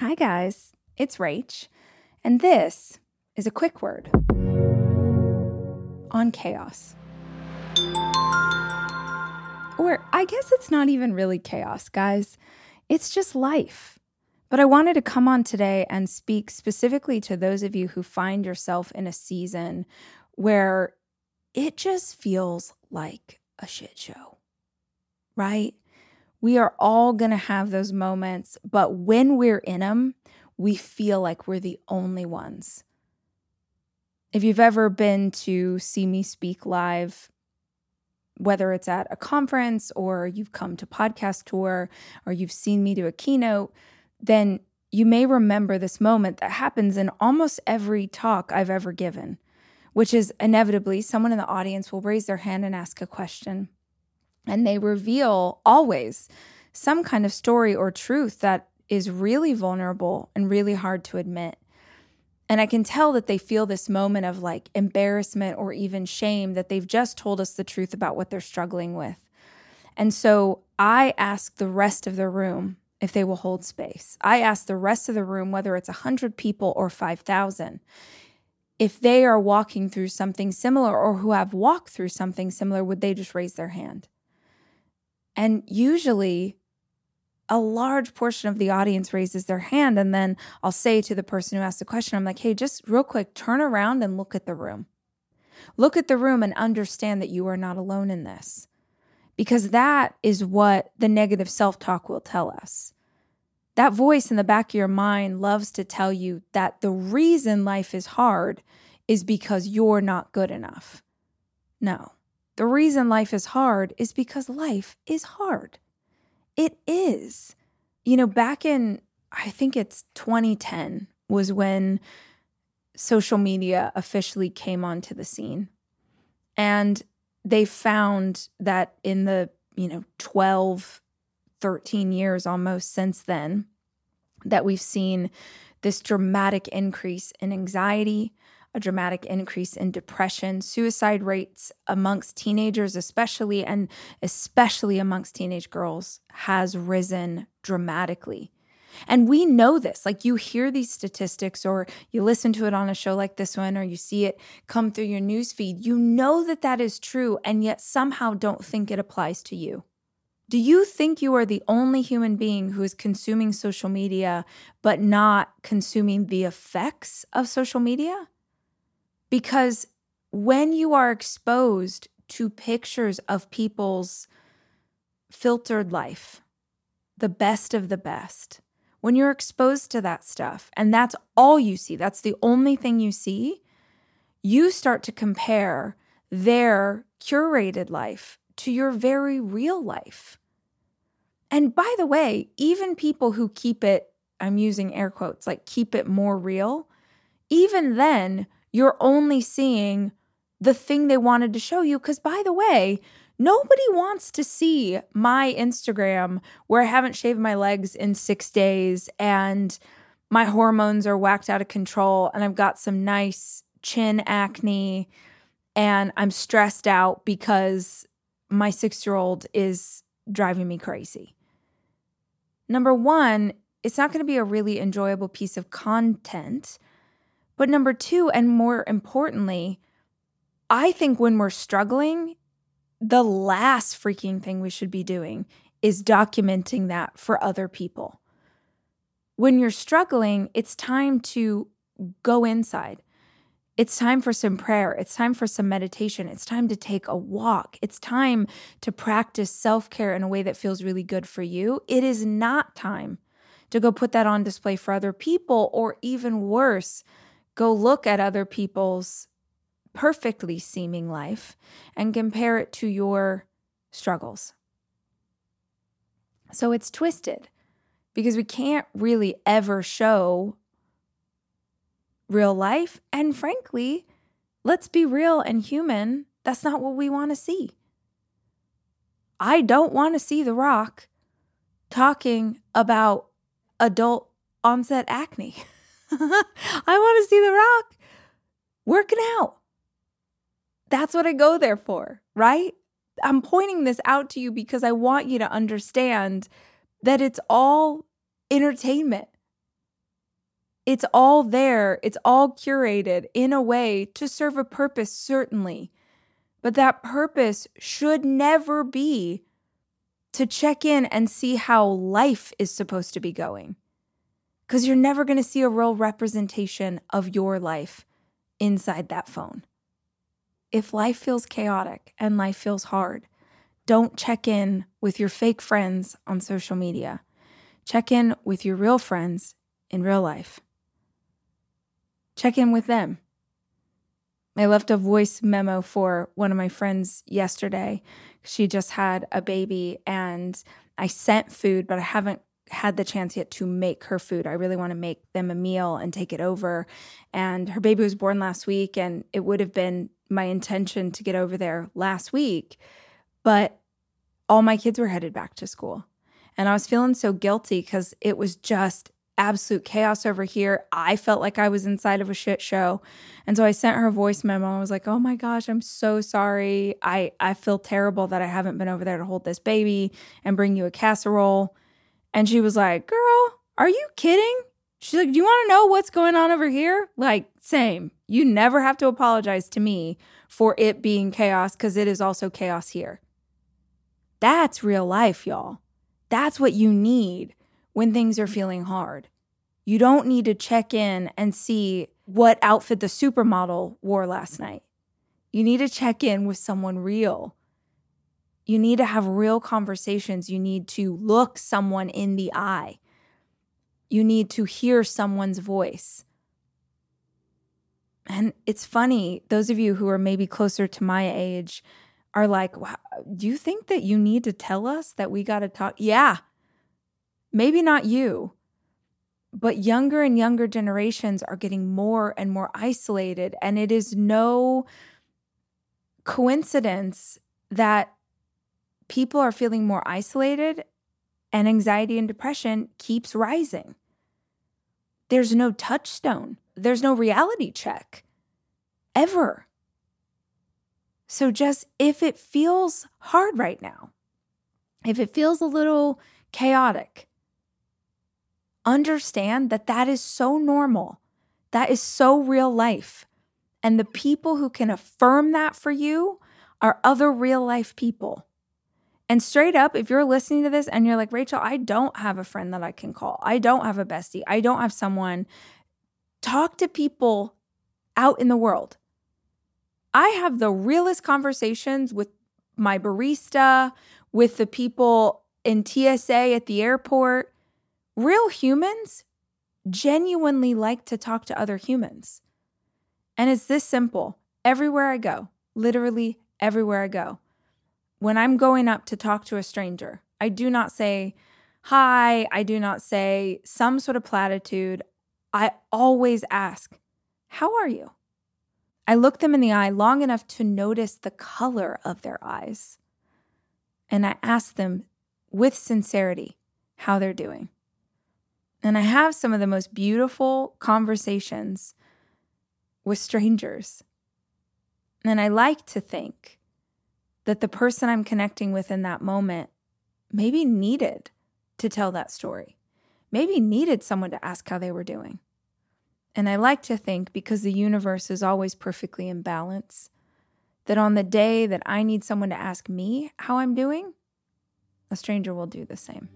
Hi, guys. It's Rach, and this is a quick word on chaos. Or I guess it's not even really chaos, guys. It's just life. But I wanted to come on today and speak specifically to those of you who find yourself in a season where it just feels like a shit show, right? We are all going to have those moments, but when we're in them, we feel like we're the only ones. If you've ever been to see me speak live, whether it's at a conference or you've come to podcast tour or you've seen me do a keynote, then you may remember this moment that happens in almost every talk I've ever given, which is inevitably someone in the audience will raise their hand and ask a question and they reveal always some kind of story or truth that is really vulnerable and really hard to admit. And I can tell that they feel this moment of like embarrassment or even shame that they've just told us the truth about what they're struggling with. And so I ask the rest of the room if they will hold space. I ask the rest of the room, whether it's 100 people or 5,000, if they are walking through something similar or who have walked through something similar, would they just raise their hand? And usually, a large portion of the audience raises their hand. And then I'll say to the person who asked the question, I'm like, hey, just real quick, turn around and look at the room. Look at the room and understand that you are not alone in this. Because that is what the negative self talk will tell us. That voice in the back of your mind loves to tell you that the reason life is hard is because you're not good enough. No. The reason life is hard is because life is hard. It is. You know, back in, I think it's 2010 was when social media officially came onto the scene. And they found that in the, you know, 12, 13 years almost since then, that we've seen this dramatic increase in anxiety, a dramatic increase in depression, suicide rates amongst teenagers, especially, and especially amongst teenage girls, has risen dramatically. And we know this. Like you hear these statistics, or you listen to it on a show like this one, or you see it come through your newsfeed. You know that that is true, and yet somehow don't think it applies to you. Do you think you are the only human being who is consuming social media, but not consuming the effects of social media? Because when you are exposed to pictures of people's filtered life, the best of the best, when you're exposed to that stuff and that's all you see, that's the only thing you see, you start to compare their curated life to your very real life. And by the way, even people who keep it, I'm using air quotes, like keep it more real, even then, you're only seeing the thing they wanted to show you. Because, by the way, nobody wants to see my Instagram where I haven't shaved my legs in six days and my hormones are whacked out of control and I've got some nice chin acne and I'm stressed out because my six year old is driving me crazy. Number one, it's not going to be a really enjoyable piece of content but number two, and more importantly, I think when we're struggling, the last freaking thing we should be doing is documenting that for other people. When you're struggling, it's time to go inside. It's time for some prayer. It's time for some meditation. It's time to take a walk. It's time to practice self care in a way that feels really good for you. It is not time to go put that on display for other people, or even worse, Go look at other people's perfectly seeming life and compare it to your struggles. So it's twisted because we can't really ever show real life. And frankly, let's be real and human. That's not what we want to see. I don't want to see The Rock talking about adult onset acne. I want to see The Rock working out. That's what I go there for, right? I'm pointing this out to you because I want you to understand that it's all entertainment. It's all there, it's all curated in a way to serve a purpose, certainly. But that purpose should never be to check in and see how life is supposed to be going. Because you're never going to see a real representation of your life inside that phone. If life feels chaotic and life feels hard, don't check in with your fake friends on social media. Check in with your real friends in real life. Check in with them. I left a voice memo for one of my friends yesterday. She just had a baby and I sent food, but I haven't had the chance yet to make her food. I really want to make them a meal and take it over. And her baby was born last week, and it would have been my intention to get over there last week. But all my kids were headed back to school. And I was feeling so guilty because it was just absolute chaos over here. I felt like I was inside of a shit show. And so I sent her a voice memo. I was like, "Oh my gosh, I'm so sorry. I I feel terrible that I haven't been over there to hold this baby and bring you a casserole." And she was like, "Girl, are you kidding?" She's like, "Do you want to know what's going on over here?" Like, same. You never have to apologize to me for it being chaos cuz it is also chaos here. That's real life, y'all. That's what you need when things are feeling hard. You don't need to check in and see what outfit the supermodel wore last night. You need to check in with someone real. You need to have real conversations. You need to look someone in the eye. You need to hear someone's voice. And it's funny, those of you who are maybe closer to my age are like, wow, do you think that you need to tell us that we got to talk? Yeah, maybe not you, but younger and younger generations are getting more and more isolated. And it is no coincidence that people are feeling more isolated and anxiety and depression keeps rising. There's no touchstone, there's no reality check ever. So, just if it feels hard right now, if it feels a little chaotic, understand that that is so normal. That is so real life. And the people who can affirm that for you are other real life people. And straight up, if you're listening to this and you're like, Rachel, I don't have a friend that I can call, I don't have a bestie, I don't have someone, talk to people out in the world. I have the realest conversations with my barista, with the people in TSA at the airport, real humans genuinely like to talk to other humans. And it's this simple everywhere I go, literally everywhere I go. When I'm going up to talk to a stranger, I do not say hi, I do not say some sort of platitude. I always ask, How are you? I look them in the eye long enough to notice the color of their eyes. And I ask them with sincerity how they're doing. And I have some of the most beautiful conversations with strangers. And I like to think that the person I'm connecting with in that moment maybe needed to tell that story, maybe needed someone to ask how they were doing. And I like to think because the universe is always perfectly in balance, that on the day that I need someone to ask me how I'm doing, a stranger will do the same.